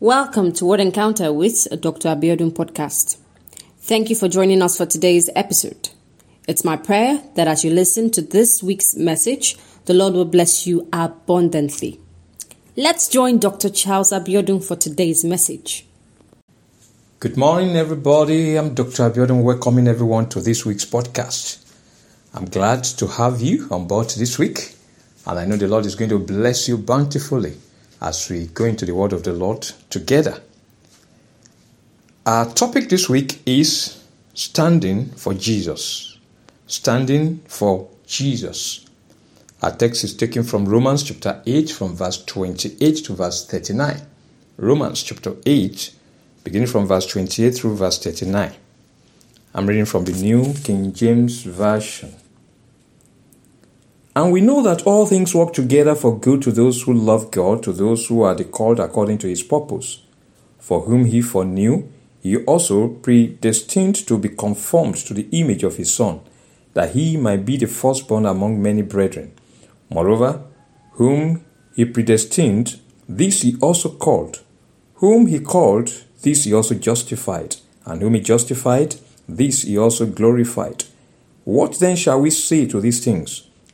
Welcome to Word Encounter with Dr. Abiodun podcast. Thank you for joining us for today's episode. It's my prayer that as you listen to this week's message, the Lord will bless you abundantly. Let's join Dr. Charles Abiodun for today's message. Good morning, everybody. I'm Dr. Abiodun, welcoming everyone to this week's podcast. I'm glad to have you on board this week, and I know the Lord is going to bless you bountifully as we go into the word of the Lord together. Our topic this week is standing for Jesus. Standing for Jesus. Our text is taken from Romans chapter 8, from verse 28 to verse 39. Romans chapter 8, beginning from verse 28 through verse 39. I'm reading from the New King James Version. And we know that all things work together for good to those who love God, to those who are the called according to his purpose, for whom he foreknew, he also predestined to be conformed to the image of his Son, that he might be the firstborn among many brethren. Moreover, whom he predestined, this he also called. Whom he called, this he also justified. And whom he justified, this he also glorified. What then shall we say to these things?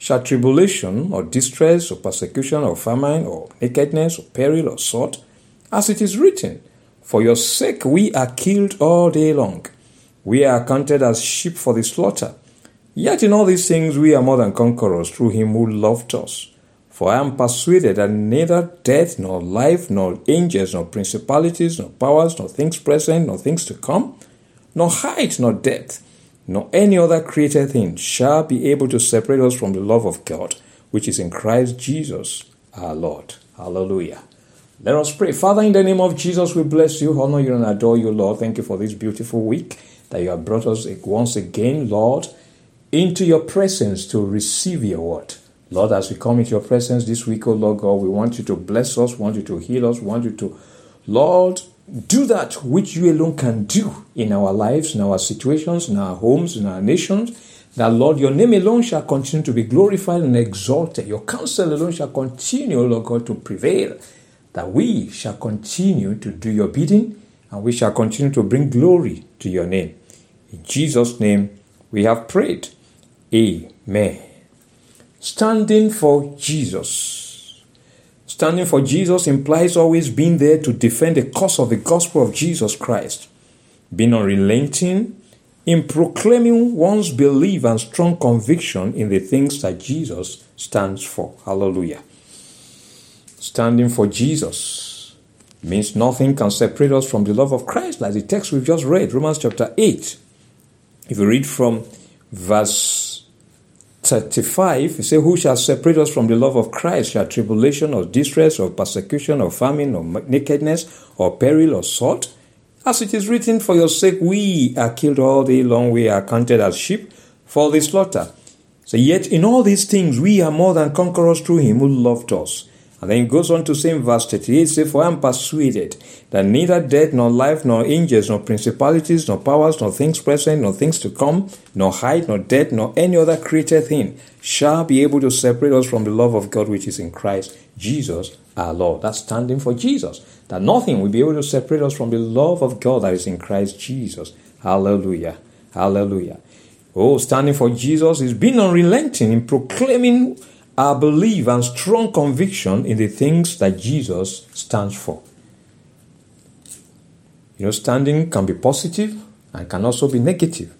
Shall tribulation, or distress, or persecution, or famine, or nakedness, or peril, or sword? As it is written, For your sake we are killed all day long. We are counted as sheep for the slaughter. Yet in all these things we are more than conquerors through him who loved us. For I am persuaded that neither death, nor life, nor angels, nor principalities, nor powers, nor things present, nor things to come, nor height, nor depth, nor any other created thing shall be able to separate us from the love of God, which is in Christ Jesus our Lord. Hallelujah. Let us pray. Father, in the name of Jesus, we bless you, honor you, and adore you, Lord. Thank you for this beautiful week that you have brought us once again, Lord, into your presence to receive your word. Lord, as we come into your presence this week, oh Lord God, we want you to bless us, want you to heal us, want you to, Lord, do that which you alone can do in our lives, in our situations, in our homes, in our nations. That, Lord, your name alone shall continue to be glorified and exalted. Your counsel alone shall continue, Lord God, to prevail. That we shall continue to do your bidding and we shall continue to bring glory to your name. In Jesus' name we have prayed. Amen. Standing for Jesus. Standing for Jesus implies always being there to defend the cause of the gospel of Jesus Christ, being unrelenting in proclaiming one's belief and strong conviction in the things that Jesus stands for. Hallelujah. Standing for Jesus means nothing can separate us from the love of Christ, like the text we've just read, Romans chapter 8. If you read from verse 35, you say, Who shall separate us from the love of Christ? Shall tribulation or distress or persecution or famine or nakedness or peril or sword? As it is written, For your sake we are killed all day long, we are counted as sheep for the slaughter. So, yet in all these things we are more than conquerors through him who loved us. And then he goes on to say in verse 38, say, For I am persuaded that neither death, nor life, nor angels, nor principalities, nor powers, nor things present, nor things to come, nor height, nor depth, nor any other created thing shall be able to separate us from the love of God which is in Christ Jesus our Lord. That's standing for Jesus. That nothing will be able to separate us from the love of God that is in Christ Jesus. Hallelujah. Hallelujah. Oh, standing for Jesus is being unrelenting in proclaiming our belief and strong conviction in the things that Jesus stands for. You know, standing can be positive and can also be negative.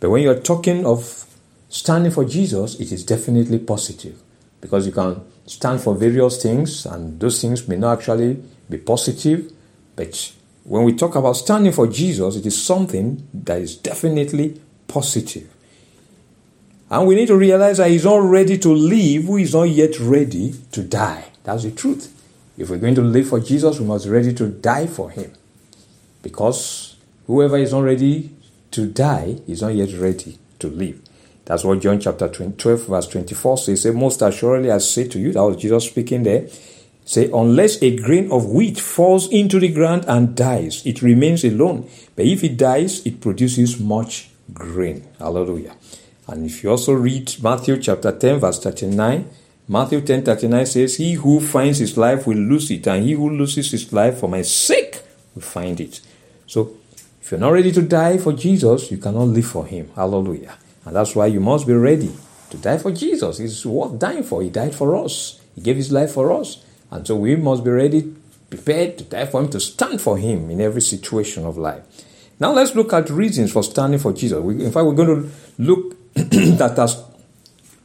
But when you're talking of standing for Jesus, it is definitely positive because you can stand for various things and those things may not actually be positive. But when we talk about standing for Jesus, it is something that is definitely positive. And we need to realize that He's not ready to live who is not yet ready to die. That's the truth. If we're going to live for Jesus, we must be ready to die for Him. Because whoever is not ready to die is not yet ready to live. That's what John chapter 12, verse 24 says. Say, Most assuredly, I say to you, that was Jesus speaking there. Say, unless a grain of wheat falls into the ground and dies, it remains alone. But if it dies, it produces much grain. Hallelujah. And if you also read Matthew chapter 10, verse 39, Matthew 10 39 says, He who finds his life will lose it, and he who loses his life for my sake will find it. So, if you're not ready to die for Jesus, you cannot live for him. Hallelujah. And that's why you must be ready to die for Jesus. It's worth dying for. He died for us, He gave His life for us. And so we must be ready, prepared to die for Him, to stand for Him in every situation of life. Now let's look at reasons for standing for Jesus. We, in fact, we're going to look at has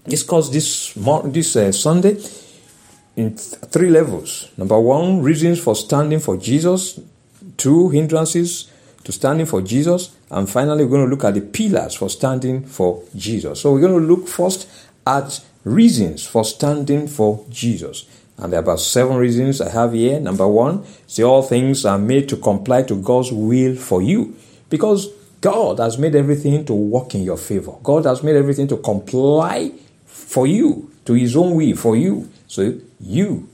discussed this this uh, Sunday in th- three levels. Number one, reasons for standing for Jesus. Two, hindrances to standing for Jesus. And finally, we're going to look at the pillars for standing for Jesus. So we're going to look first at reasons for standing for Jesus. And there are about seven reasons I have here. Number one, see, all things are made to comply to God's will for you. Because God has made everything to work in your favor. God has made everything to comply for you, to his own will for you. So you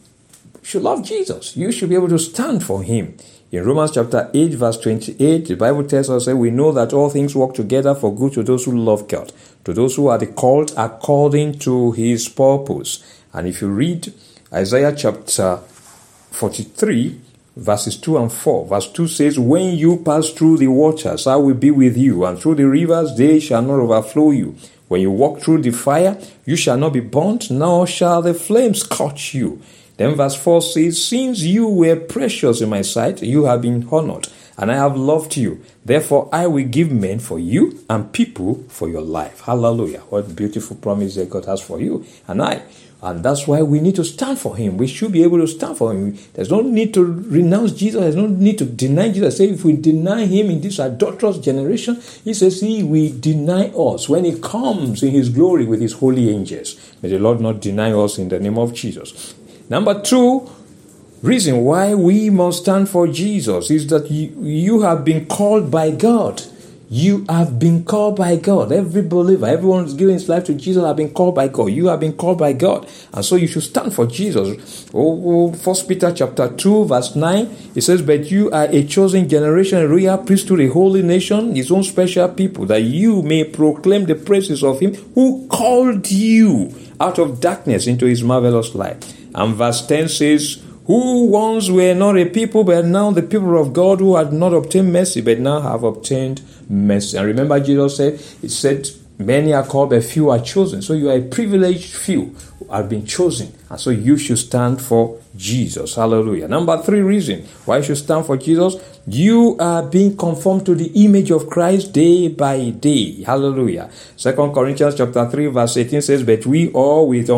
should love Jesus. You should be able to stand for him. In Romans chapter 8, verse 28, the Bible tells us that we know that all things work together for good to those who love God, to those who are the called according to his purpose. And if you read Isaiah chapter 43, verses 2 and 4, verse 2 says, When you pass through the waters, I will be with you, and through the rivers, they shall not overflow you. When you walk through the fire, you shall not be burnt, nor shall the flames scorch you. Then verse 4 says, Since you were precious in my sight, you have been honored, and I have loved you. Therefore, I will give men for you and people for your life. Hallelujah. What beautiful promise that God has for you and I. And that's why we need to stand for Him. We should be able to stand for Him. There's no need to renounce Jesus. There's no need to deny Jesus. Say, if we deny Him in this adulterous generation, He says He will deny us when He comes in His glory with His holy angels. May the Lord not deny us in the name of Jesus. Number two, reason why we must stand for Jesus is that you, you have been called by God. You have been called by God. Every believer, everyone who's giving his life to Jesus have been called by God. You have been called by God. And so you should stand for Jesus. Oh, oh, First Peter chapter 2, verse 9, it says, But you are a chosen generation, a royal priesthood, a holy nation, his own special people, that you may proclaim the praises of him who called you out of darkness into his marvelous light. And verse 10 says, Who once were not a people, but now the people of God who had not obtained mercy, but now have obtained mercy. And remember, Jesus said, It said, Many are called, but few are chosen. So you are a privileged few who have been chosen. And so you should stand for Jesus. Hallelujah. Number three reason why you should stand for Jesus. You are being conformed to the image of Christ day by day. Hallelujah. Second Corinthians chapter 3 verse 18 says, But we all with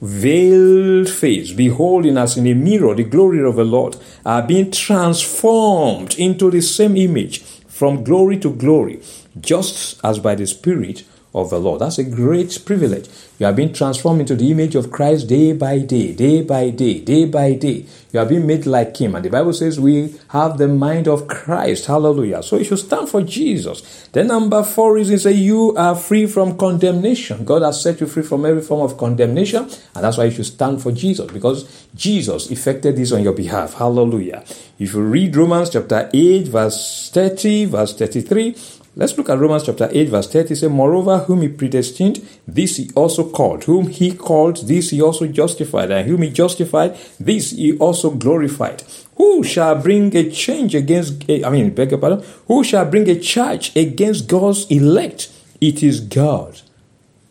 unveiled face, beholding as in a mirror the glory of the Lord, are being transformed into the same image from glory to glory, just as by the Spirit of the Lord. That's a great privilege. You are being transformed into the image of Christ day by day, day by day, day by day. You are being made like Him. And the Bible says we have the mind of Christ. Hallelujah. So you should stand for Jesus. Then number four reason say you are free from condemnation. God has set you free from every form of condemnation. And that's why you should stand for Jesus because Jesus effected this on your behalf. Hallelujah. If you read Romans chapter 8, verse 30, verse 33, Let's look at Romans chapter 8, verse 30. It says, Moreover, whom he predestined, this he also called. Whom he called, this he also justified. And whom he justified, this he also glorified. Who shall bring a change against, eh, I mean, beg your pardon, who shall bring a charge against God's elect? It is God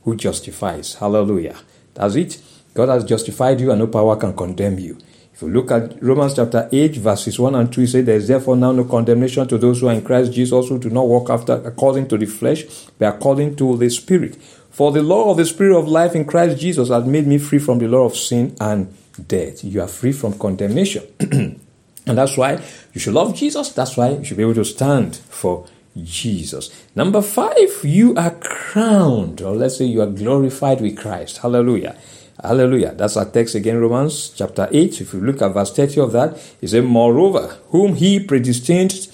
who justifies. Hallelujah. That's it. God has justified you and no power can condemn you. If you look at Romans chapter 8, verses 1 and 2, it says, There is therefore now no condemnation to those who are in Christ Jesus, who do not walk after according to the flesh, but according to the Spirit. For the law of the Spirit of life in Christ Jesus has made me free from the law of sin and death. You are free from condemnation. and that's why you should love Jesus. That's why you should be able to stand for Jesus. Number five, you are crowned, or let's say you are glorified with Christ. Hallelujah. Hallelujah. That's our text again, Romans chapter 8. If you look at verse 30 of that, it says, Moreover, whom he predestined,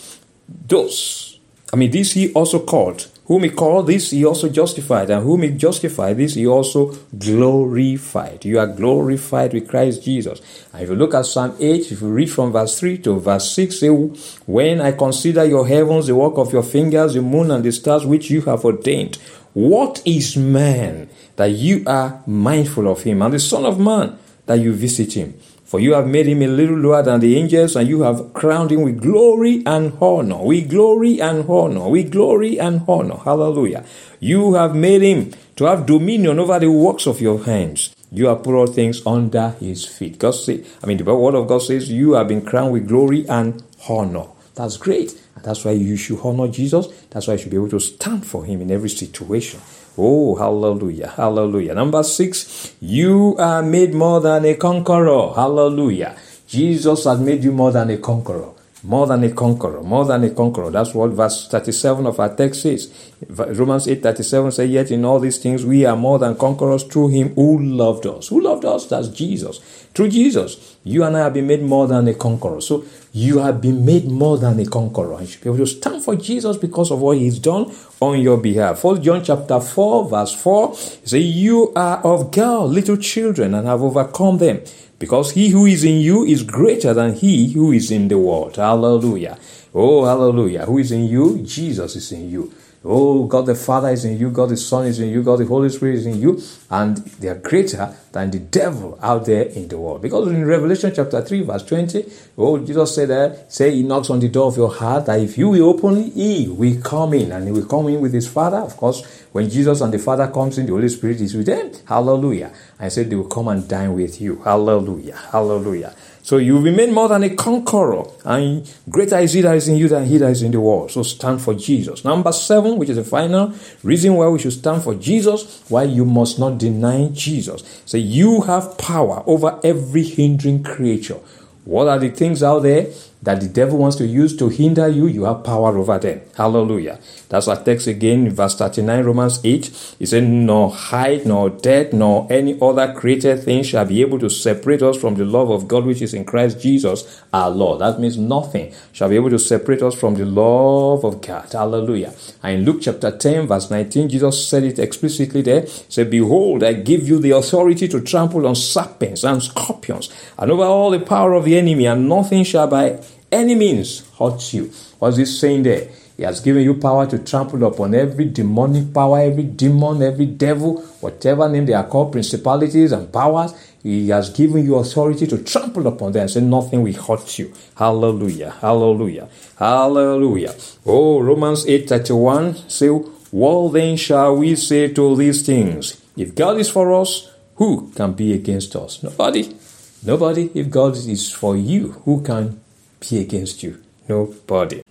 those, I mean, this he also called. Whom he called, this he also justified. And whom he justified, this he also glorified. You are glorified with Christ Jesus. And if you look at Psalm 8, if you read from verse 3 to verse 6, say, When I consider your heavens, the work of your fingers, the moon and the stars which you have ordained, what is man that you are mindful of him, and the Son of Man that you visit him? For you have made him a little lower than the angels, and you have crowned him with glory and honor. With glory and honor. With glory and honor. Hallelujah. You have made him to have dominion over the works of your hands. You have put all things under his feet. God say, I mean, the word of God says, You have been crowned with glory and honor. That's great. That's why you should honor Jesus. That's why you should be able to stand for him in every situation. Oh, hallelujah, hallelujah. Number six, you are made more than a conqueror. Hallelujah. Jesus has made you more than a conqueror. More than a conqueror, more than a conqueror. That's what verse 37 of our text says. Romans 8 37 says, Yet in all these things we are more than conquerors through him who loved us. Who loved us? That's Jesus. Through Jesus, you and I have been made more than a conqueror. So you have been made more than a conqueror. You should be able to stand for Jesus because of what he's done on your behalf. First John chapter 4, verse 4 say, You are of God, little children, and have overcome them because he who is in you is greater than he who is in the world. Hallelujah. Oh, hallelujah. Who is in you? Jesus is in you. Oh, God the Father is in you, God the Son is in you, God the Holy Spirit is in you, and they are greater than the devil out there in the world. Because in Revelation chapter 3, verse 20, oh, Jesus said that, say he knocks on the door of your heart, that if you will open, he will come in, and he will come in with his Father. Of course, when Jesus and the Father comes in, the Holy Spirit is with them. Hallelujah. I said they will come and dine with you. Hallelujah. Hallelujah. So you remain more than a conqueror, and greater is he that is in you than he that is in the world. So stand for Jesus. Number seven, which is the final reason why we should stand for Jesus, why you must not deny Jesus. So you have power over every hindering creature. What are the things out there that the devil wants to use to hinder you, you have power over them. Hallelujah. That's our text again verse 39, Romans 8. He said, Nor height, nor depth, nor any other created thing shall be able to separate us from the love of God which is in Christ Jesus our Lord. That means nothing shall be able to separate us from the love of God. Hallelujah. And in Luke chapter 10, verse 19, Jesus said it explicitly there. He said, Behold, I give you the authority to trample on serpents and scorpions and over all the power of the enemy, and nothing shall by any means hurt you. What's he saying there? He has given you power to trample upon every demonic power, every demon, every devil, whatever name they are called, principalities and powers. He has given you authority to trample upon them and say nothing will hurt you. Hallelujah. Hallelujah. Hallelujah. Oh, Romans 8 31 say, What then shall we say to these things? If God is for us, who can be against us? Nobody. Nobody. If God is for you, who can be against you? Nobody.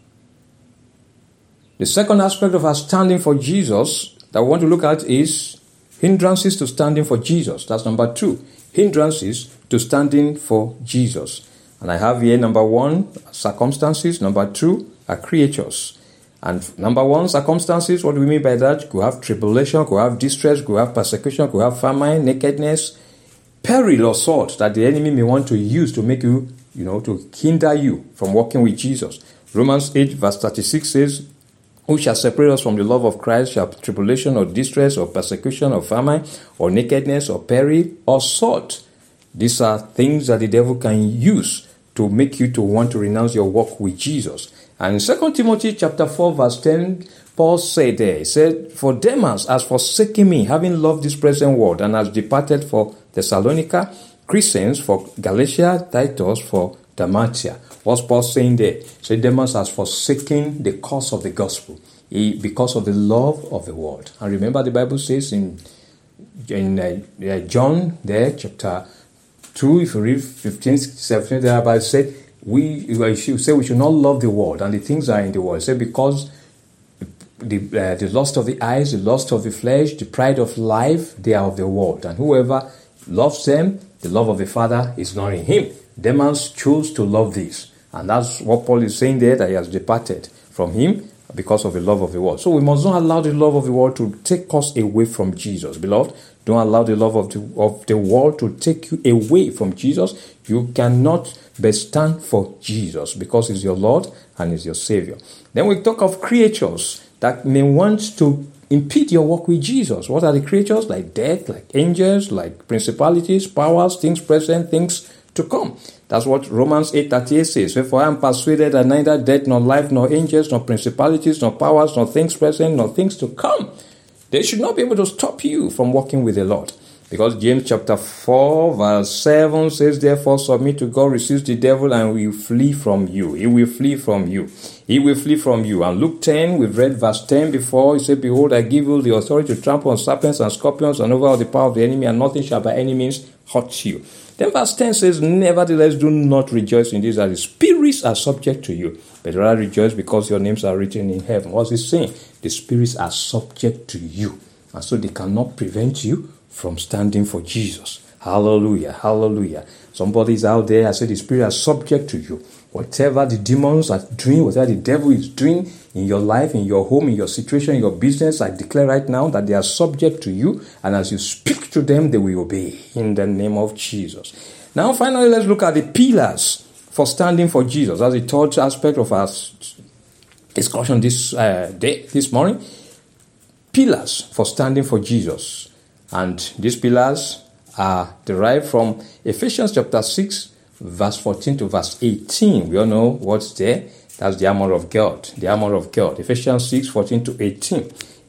The second aspect of our standing for Jesus that we want to look at is hindrances to standing for Jesus. That's number two. Hindrances to standing for Jesus. And I have here number one, circumstances. Number two, are creatures. And number one, circumstances, what do we mean by that? Could have tribulation, could have distress, could have persecution, could have famine, nakedness, peril or sword that the enemy may want to use to make you you know, to hinder you from walking with Jesus. Romans 8, verse 36 says, Who shall separate us from the love of Christ? Shall tribulation or distress or persecution or famine or nakedness or peril or sword? These are things that the devil can use to make you to want to renounce your walk with Jesus. And in 2 Timothy chapter 4, verse 10, Paul said there, he said, For Demas has forsaken me, having loved this present world, and has departed for Thessalonica Crescens for Galatia, Titus for Dalmatia. What's Paul saying there? So Demas has forsaken the cause of the gospel because of the love of the world. And remember, the Bible says in in uh, John there, chapter two, if you read 15, 17, the Bible said we should say we should not love the world and the things that are in the world. Say because the, uh, the lust of the eyes, the lust of the flesh, the pride of life, they are of the world. And whoever loves them the love of the Father is not in him. Demas chose to love this. And that's what Paul is saying there that he has departed from him because of the love of the world. So we must not allow the love of the world to take us away from Jesus. Beloved, don't allow the love of the, of the world to take you away from Jesus. You cannot stand for Jesus because He's your Lord and He's your Savior. Then we talk of creatures that may want to impede your walk with Jesus. What are the creatures? Like death, like angels, like principalities, powers, things present, things to come. That's what Romans 8:38 says. Therefore I am persuaded that neither death, nor life, nor angels, nor principalities, nor powers, nor things present, nor things to come. They should not be able to stop you from walking with the Lord. Because James chapter 4, verse 7 says, Therefore submit to God, resist the devil, and will flee from you. He will flee from you. He will flee from you. And Luke 10, we've read verse 10 before. He said, Behold, I give you the authority to trample on serpents and scorpions and over all the power of the enemy, and nothing shall by any means hurt you. Then verse 10 says, Nevertheless, do not rejoice in this that the spirits are subject to you, but rather rejoice because your names are written in heaven. What's he saying? The spirits are subject to you. And so they cannot prevent you from standing for Jesus. Hallelujah. Hallelujah. Somebody's out there, I said the spirit is subject to you. Whatever the demons are doing, whatever the devil is doing in your life, in your home, in your situation, in your business, I declare right now that they are subject to you. And as you speak to them, they will obey in the name of Jesus. Now, finally, let's look at the pillars for standing for Jesus. That's the third aspect of our discussion this uh, day, this morning. Pillars for standing for Jesus. And these pillars are derived from Ephesians chapter 6, verse 14 to verse 18. We all know what's there. That's the armor of God. The armor of God. Ephesians 6, 14 to 18.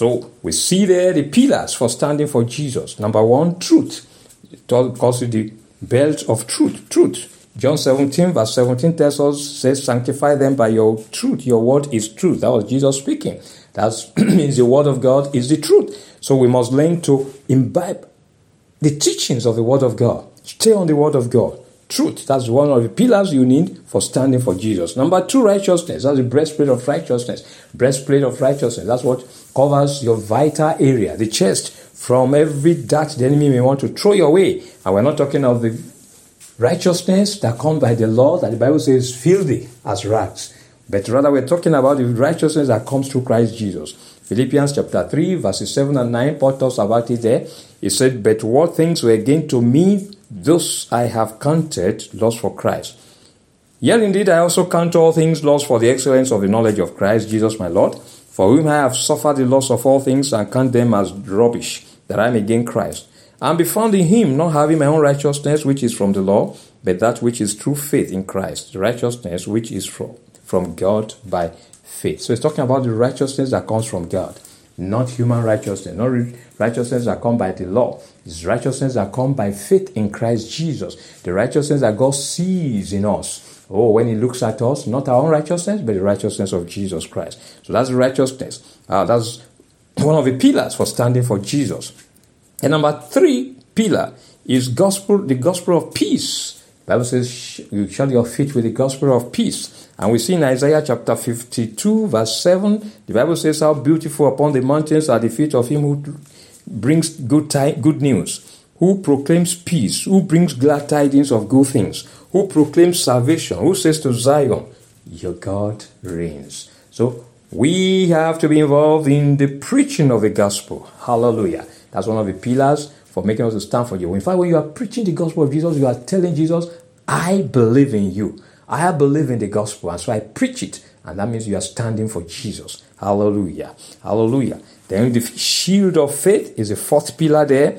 So we see there the pillars for standing for Jesus. Number one, truth. It calls it the belt of truth. Truth. John 17, verse 17 tells us, says, Sanctify them by your truth. Your word is truth. That was Jesus speaking. That means the word of God is the truth. So we must learn to imbibe the teachings of the word of God. Stay on the word of God. Truth. That's one of the pillars you need for standing for Jesus. Number two, righteousness. That's the breastplate of righteousness. Breastplate of righteousness. That's what covers your vital area, the chest, from every dart the enemy may want to throw your way. And we're not talking of the righteousness that comes by the law that the Bible says filthy as rags. But rather we're talking about the righteousness that comes through Christ Jesus. Philippians chapter 3, verses 7 and 9, Paul talks about it there. He said, But what things were gained to me, those I have counted loss for Christ. Yet indeed I also count all things lost for the excellence of the knowledge of Christ Jesus my Lord, for whom I have suffered the loss of all things and count them as rubbish, that I may gain Christ, and be found in him, not having my own righteousness which is from the law, but that which is through faith in Christ, the righteousness which is from, from God by faith. So it's talking about the righteousness that comes from God not human righteousness, not righteousness that come by the law. It's righteousness that come by faith in Christ Jesus. The righteousness that God sees in us. Oh, when He looks at us, not our own righteousness, but the righteousness of Jesus Christ. So that's righteousness. Uh, that's one of the pillars for standing for Jesus. And number three pillar is gospel, the gospel of peace. The Bible says, "You shall your feet with the gospel of peace." And we see in Isaiah chapter 52, verse 7, the Bible says, How beautiful upon the mountains are the feet of him who brings good, good news, who proclaims peace, who brings glad tidings of good things, who proclaims salvation, who says to Zion, Your God reigns. So we have to be involved in the preaching of the gospel. Hallelujah. That's one of the pillars for making us to stand for you. In fact, when you are preaching the gospel of Jesus, you are telling Jesus, I believe in you. I believe in the gospel, and so I preach it. And that means you are standing for Jesus. Hallelujah. Hallelujah. Then the shield of faith is a fourth pillar there.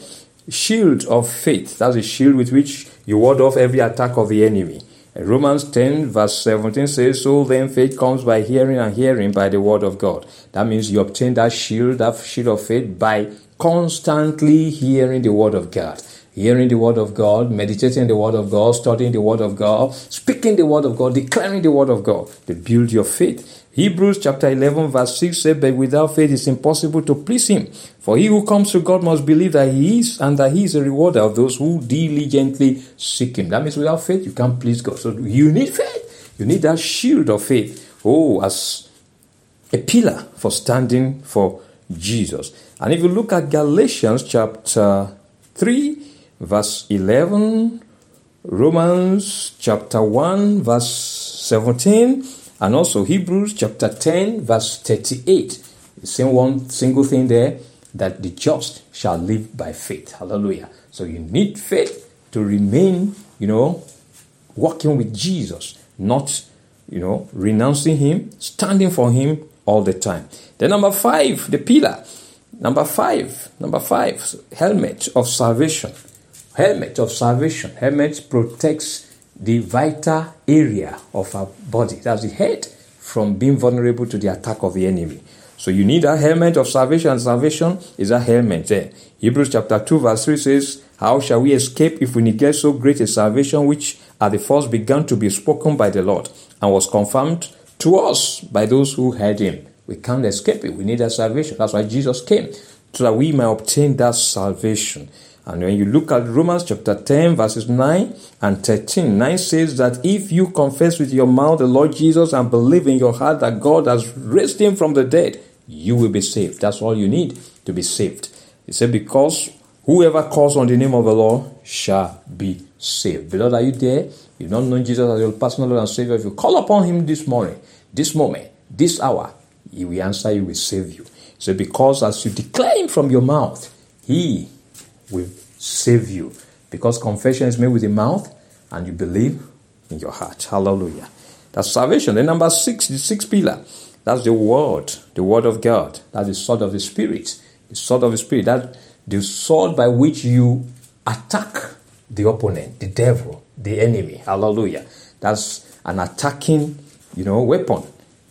Shield of faith. That's a shield with which you ward off every attack of the enemy. Uh, Romans 10, verse 17 says, So then faith comes by hearing, and hearing by the word of God. That means you obtain that shield, that shield of faith, by constantly hearing the word of God. Hearing the word of God, meditating the word of God, studying the word of God, speaking the word of God, declaring the word of God. They build your faith. Hebrews chapter 11 verse 6 says, But without faith it's impossible to please him. For he who comes to God must believe that he is and that he is a rewarder of those who diligently seek him. That means without faith you can't please God. So you need faith. You need that shield of faith. Oh, as a pillar for standing for Jesus. And if you look at Galatians chapter 3, verse 11, Romans chapter 1, verse 17, and also Hebrews chapter 10, verse 38. The same one single thing there that the just shall live by faith. Hallelujah. So you need faith to remain, you know, walking with Jesus, not, you know, renouncing him, standing for him all the time. Then number five, the pillar. Number five, number five, helmet of salvation. Helmet of salvation. Helmet protects the vital area of our body, that's the head, from being vulnerable to the attack of the enemy. So you need a helmet of salvation, and salvation is a helmet there. Hebrews chapter 2, verse 3 says, How shall we escape if we neglect so great a salvation which at the first began to be spoken by the Lord and was confirmed to us by those who heard him? We can't escape it. We need that salvation. That's why Jesus came, so that we might obtain that salvation. And when you look at Romans chapter 10, verses 9 and 13, 9 says that if you confess with your mouth the Lord Jesus and believe in your heart that God has raised him from the dead, you will be saved. That's all you need to be saved. He said, Because whoever calls on the name of the Lord shall be saved. Beloved, are you there? You don't know Jesus as your personal Lord and Savior. If you call upon him this morning, this moment, this hour, he will answer you, will save you. So, because as you declare him from your mouth, he will save you. Because confession is made with the mouth and you believe in your heart. Hallelujah. That's salvation. Then number six, the sixth pillar. That's the word, the word of God. That's the sword of the spirit. The sword of the spirit. That's the sword by which you attack the opponent, the devil, the enemy. Hallelujah. That's an attacking, you know, weapon.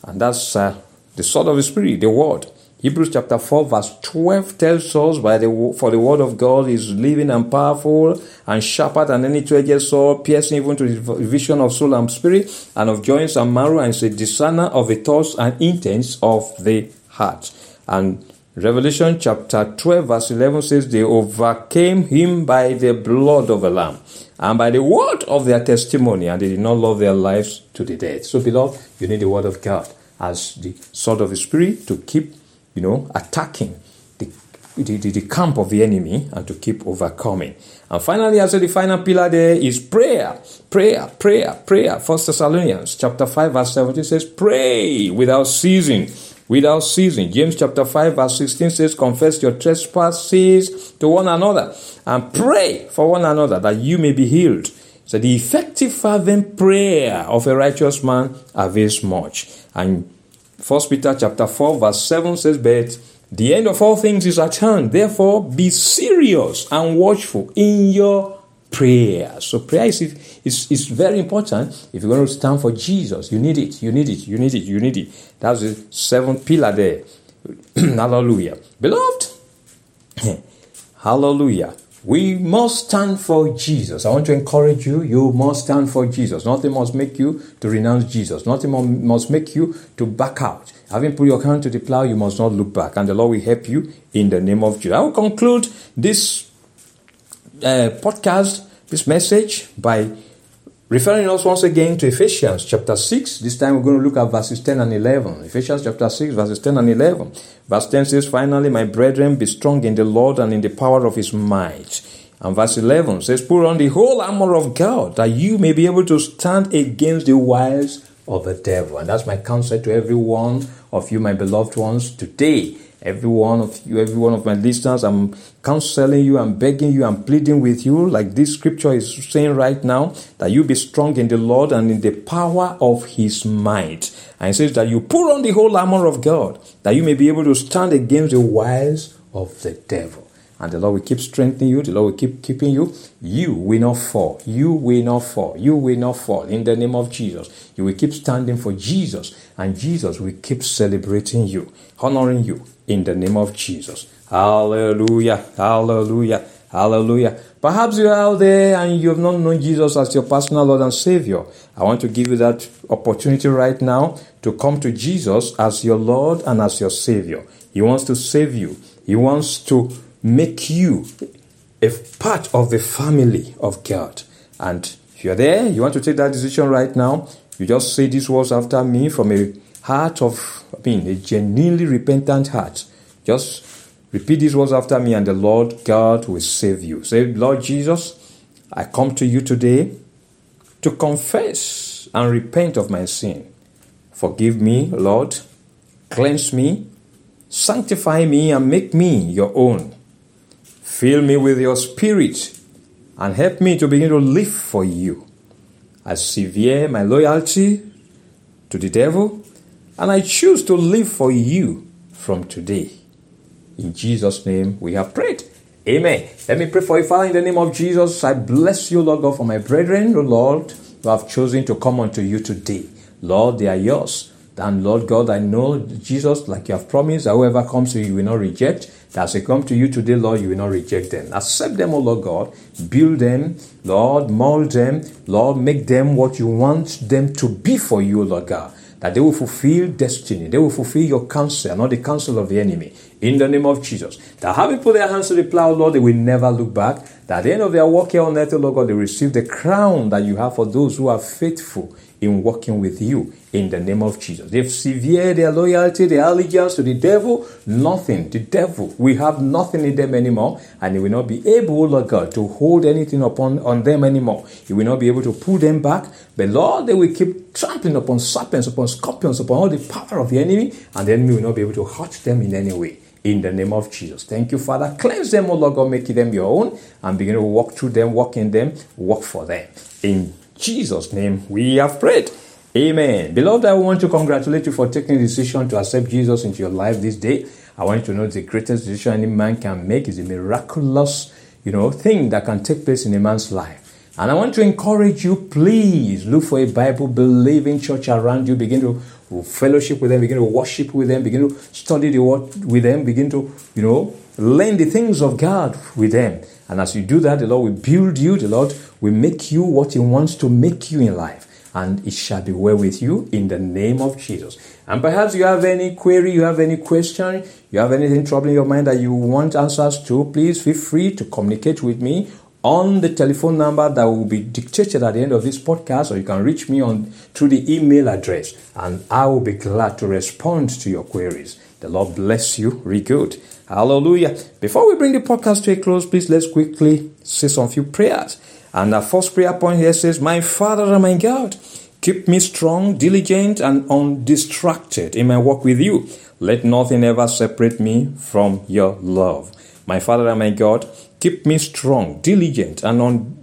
And that's uh, the sword of the spirit, the word. Hebrews chapter 4 verse 12 tells us by the for the word of God is living and powerful and sharper than any two-edged sword, piercing even to the vision of soul and spirit and of joints and marrow and is a discerner of the thoughts and intents of the heart. And Revelation chapter 12 verse 11 says they overcame him by the blood of the lamb and by the word of their testimony and they did not love their lives to the death. So beloved, you need the word of God as the sword of the spirit to keep you know, attacking the, the, the, camp of the enemy and to keep overcoming. And finally, I said the final pillar there is prayer. Prayer, prayer, prayer. First Thessalonians chapter 5, verse 17 says, Pray without ceasing. Without ceasing. James chapter 5, verse 16 says, Confess your trespasses to one another and pray for one another that you may be healed. So the effective fervent prayer of a righteous man avails much. And First Peter chapter 4 verse 7 says, But the end of all things is at hand. Therefore, be serious and watchful in your prayer. So prayer is, is, is very important. If you're going to stand for Jesus, you need it, you need it, you need it, you need it. That's the seventh pillar there. Hallelujah. Beloved, hallelujah. We must stand for Jesus. I want to encourage you. You must stand for Jesus. Nothing must make you to renounce Jesus. Nothing must make you to back out. Having put your hand to the plow, you must not look back. And the Lord will help you in the name of Jesus. I will conclude this uh, podcast, this message, by Referring us once again to Ephesians chapter 6, this time we're going to look at verses 10 and 11. Ephesians chapter 6, verses 10 and 11. Verse 10 says, Finally, my brethren, be strong in the Lord and in the power of his might. And verse 11 says, Put on the whole armor of God, that you may be able to stand against the wiles of the devil. And that's my counsel to every one of you, my beloved ones, today every one of you, every one of my listeners, I'm counseling you, I'm begging you, I'm pleading with you, like this scripture is saying right now, that you be strong in the Lord and in the power of his might. And it says that you put on the whole armor of God, that you may be able to stand against the wiles of the devil. And the Lord will keep strengthening you. The Lord will keep keeping you. You will not fall. You will not fall. You will not fall. In the name of Jesus. You will keep standing for Jesus. And Jesus will keep celebrating you, honoring you in the name of Jesus. Hallelujah. Hallelujah. Hallelujah. Perhaps you're out there and you have not known Jesus as your personal Lord and Savior. I want to give you that opportunity right now to come to Jesus as your Lord and as your Savior. He wants to save you. He wants to make you a part of the family of God. And if you're there, you want to take that decision right now, you just say these words after me from a heart of, I mean, a genuinely repentant heart. Just repeat these words after me, and the Lord God will save you. Say, Lord Jesus, I come to you today to confess and repent of my sin. Forgive me, Lord. Cleanse me, sanctify me, and make me your own. Fill me with your spirit and help me to begin to live for you. I sever my loyalty to the devil and I choose to live for you from today. In Jesus' name we have prayed. Amen. Let me pray for you, Father, in the name of Jesus. I bless you, Lord God, for my brethren, O Lord, who have chosen to come unto you today. Lord, they are yours. And Lord God, I know, Jesus, like you have promised, whoever comes to you, you will not reject. That as they come to you today, Lord, you will not reject them. Accept them, O Lord God. Build them, Lord, mold them, Lord, make them what you want them to be for you, Lord God that they will fulfill destiny. They will fulfill your counsel, not the counsel of the enemy. In the name of Jesus. That having put their hands to the plow, Lord, they will never look back. That at the end of their work here on earth, oh Lord God, they receive the crown that you have for those who are faithful in working with you in the name of Jesus. They've severed their loyalty, their allegiance to the devil. Nothing. The devil. We have nothing in them anymore, and he will not be able, Lord God, to hold anything upon on them anymore. He will not be able to pull them back. But Lord, they will keep trampling upon serpents, upon scorpions, upon all the power of the enemy, and the enemy will not be able to hurt them in any way in the name of Jesus. Thank you, Father. Cleanse them, O Lord God, make them your own and begin to walk through them, walk in them, work for them. In Jesus' name we have prayed. Amen. Beloved, I want to congratulate you for taking the decision to accept Jesus into your life this day. I want you to know the greatest decision any man can make is a miraculous, you know, thing that can take place in a man's life. And I want to encourage you, please look for a Bible believing church around you. Begin to fellowship with them, begin to worship with them, begin to study the word with them, begin to, you know, learn the things of God with them. And as you do that, the Lord will build you, the Lord will make you what He wants to make you in life. And it shall be well with you in the name of Jesus. And perhaps you have any query, you have any question, you have anything troubling your mind that you want answers to, please feel free to communicate with me on the telephone number that will be dictated at the end of this podcast, or you can reach me on through the email address, and I will be glad to respond to your queries. The Lord bless you. Really good. Hallelujah. Before we bring the podcast to a close, please let's quickly say some few prayers. And our first prayer point here says, My Father and my God, keep me strong, diligent, and undistracted in my walk with you. Let nothing ever separate me from your love. My Father and my God, keep me strong, diligent, and undistracted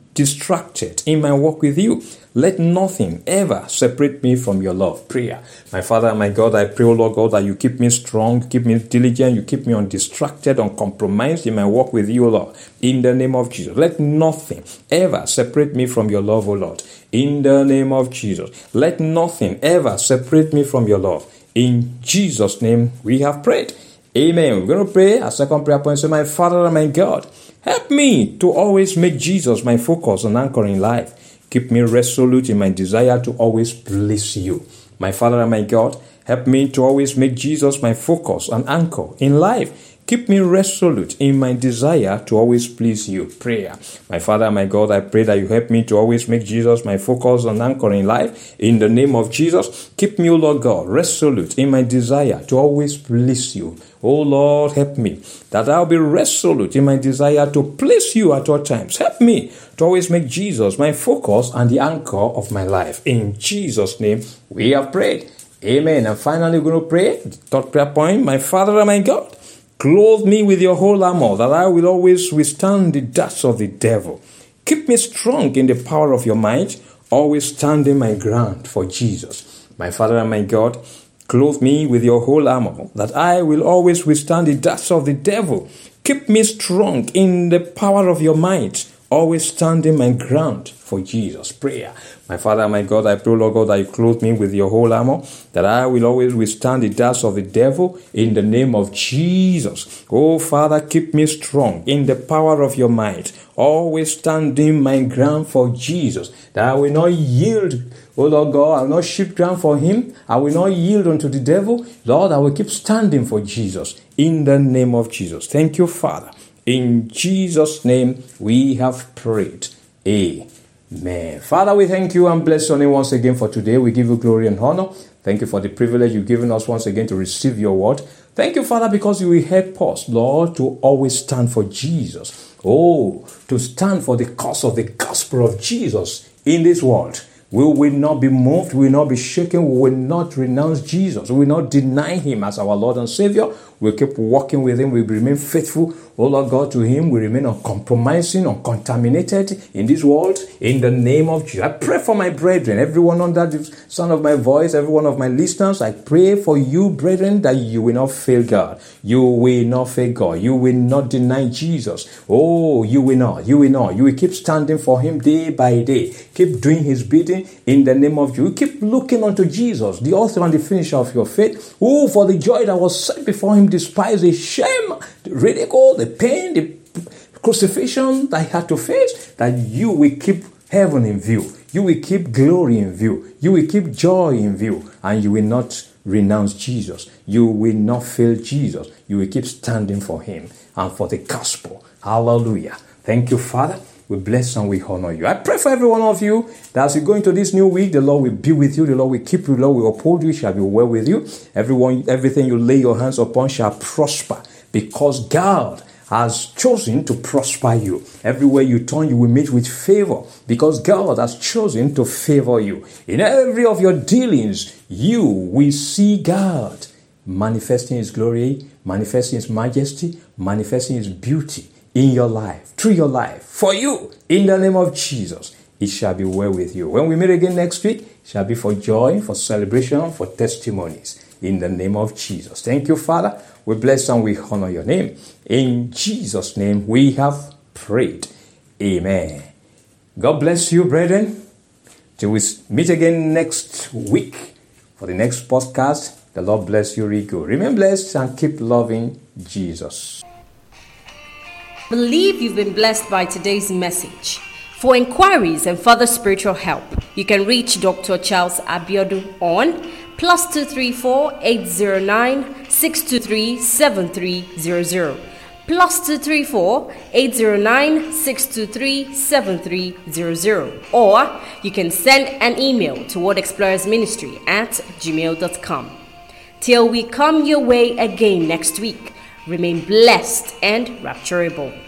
in my walk with you. Let nothing ever separate me from your love. Prayer. My Father my God, I pray, O Lord God, that you keep me strong, keep me diligent, you keep me undistracted, uncompromised in my walk with you, O Lord. In the name of Jesus. Let nothing ever separate me from your love, O Lord. In the name of Jesus. Let nothing ever separate me from your love. In Jesus' name we have prayed. Amen. We're going to pray a second prayer point. Say, My Father and my God, help me to always make Jesus my focus and anchor in life. Keep me resolute in my desire to always please you. My Father and my God, help me to always make Jesus my focus and anchor in life. Keep me resolute in my desire to always please you. Prayer. My Father my God, I pray that you help me to always make Jesus my focus and anchor in life. In the name of Jesus, keep me, Lord God, resolute in my desire to always please you. O Lord, help me that I'll be resolute in my desire to please you at all times. Help me to always make Jesus my focus and the anchor of my life. In Jesus' name, we have prayed. Amen. And finally, we're going to pray. Third prayer point My Father and my God, Clothe me with your whole armor, that I will always withstand the darts of the devil. Keep me strong in the power of your might, always standing my ground for Jesus. My Father and my God, clothe me with your whole armor, that I will always withstand the darts of the devil. Keep me strong in the power of your might, always standing my ground for Jesus. Prayer. My Father, my God, I pray, Lord God, that you clothe me with your whole armor, that I will always withstand the darts of the devil in the name of Jesus. Oh, Father, keep me strong in the power of your might, always standing my ground for Jesus, that I will not yield. Oh Lord God, I will not shift ground for him. I will not yield unto the devil. Lord, I will keep standing for Jesus in the name of Jesus. Thank you, Father. In Jesus' name we have prayed. Amen. Father, we thank you and bless your name once again for today. We give you glory and honor. Thank you for the privilege you've given us once again to receive your word. Thank you, Father, because you will help us, Lord, to always stand for Jesus. Oh, to stand for the cause of the gospel of Jesus in this world. We will not be moved, we will not be shaken, we will not renounce Jesus, we will not deny Him as our Lord and Savior. We'll keep walking with Him, we remain faithful, oh Lord God, to Him. We remain uncompromising, uncontaminated in this world. In the name of Jesus, I pray for my brethren, everyone under the sound of my voice, every one of my listeners. I pray for you, brethren, that you will not fail God. You will not fail God. You will not deny Jesus. Oh, you will not. You will not. You will keep standing for Him day by day. Keep doing His bidding in the name of. You keep looking unto Jesus, the author and the finisher of your faith. Oh, for the joy that was set before Him despise the shame, the ridicule, the pain, the crucifixion that he had to face, that you will keep heaven in view. You will keep glory in view. You will keep joy in view. And you will not renounce Jesus. You will not fail Jesus. You will keep standing for him and for the gospel. Hallelujah. Thank you, Father. We bless and we honor you. I pray for every one of you that as you go into this new week, the Lord will be with you, the Lord will keep you, the Lord will uphold you, shall be well with you. Everyone, everything you lay your hands upon shall prosper because God has chosen to prosper you. Everywhere you turn, you will meet with favor because God has chosen to favor you. In every of your dealings, you will see God manifesting His glory, manifesting His majesty, manifesting His beauty in your life, through your life, for you, in the name of Jesus. It shall be well with you. When we meet again next week, it shall be for joy, for celebration, for testimonies. In the name of Jesus. Thank you, Father. We bless and we honor your name. In Jesus' name we have prayed. Amen. God bless you, brethren. Till we meet again next week for the next podcast. The Lord bless you, Rico. Remain blessed and keep loving Jesus. Believe you've been blessed by today's message. For inquiries and further spiritual help, you can reach Dr. Charles Abiodun on plus 234 809 623 7300 plus 234 809 623 7300 or you can send an email to Word Explorers Ministry at gmail.com. Till we come your way again next week, remain blessed and rapturable.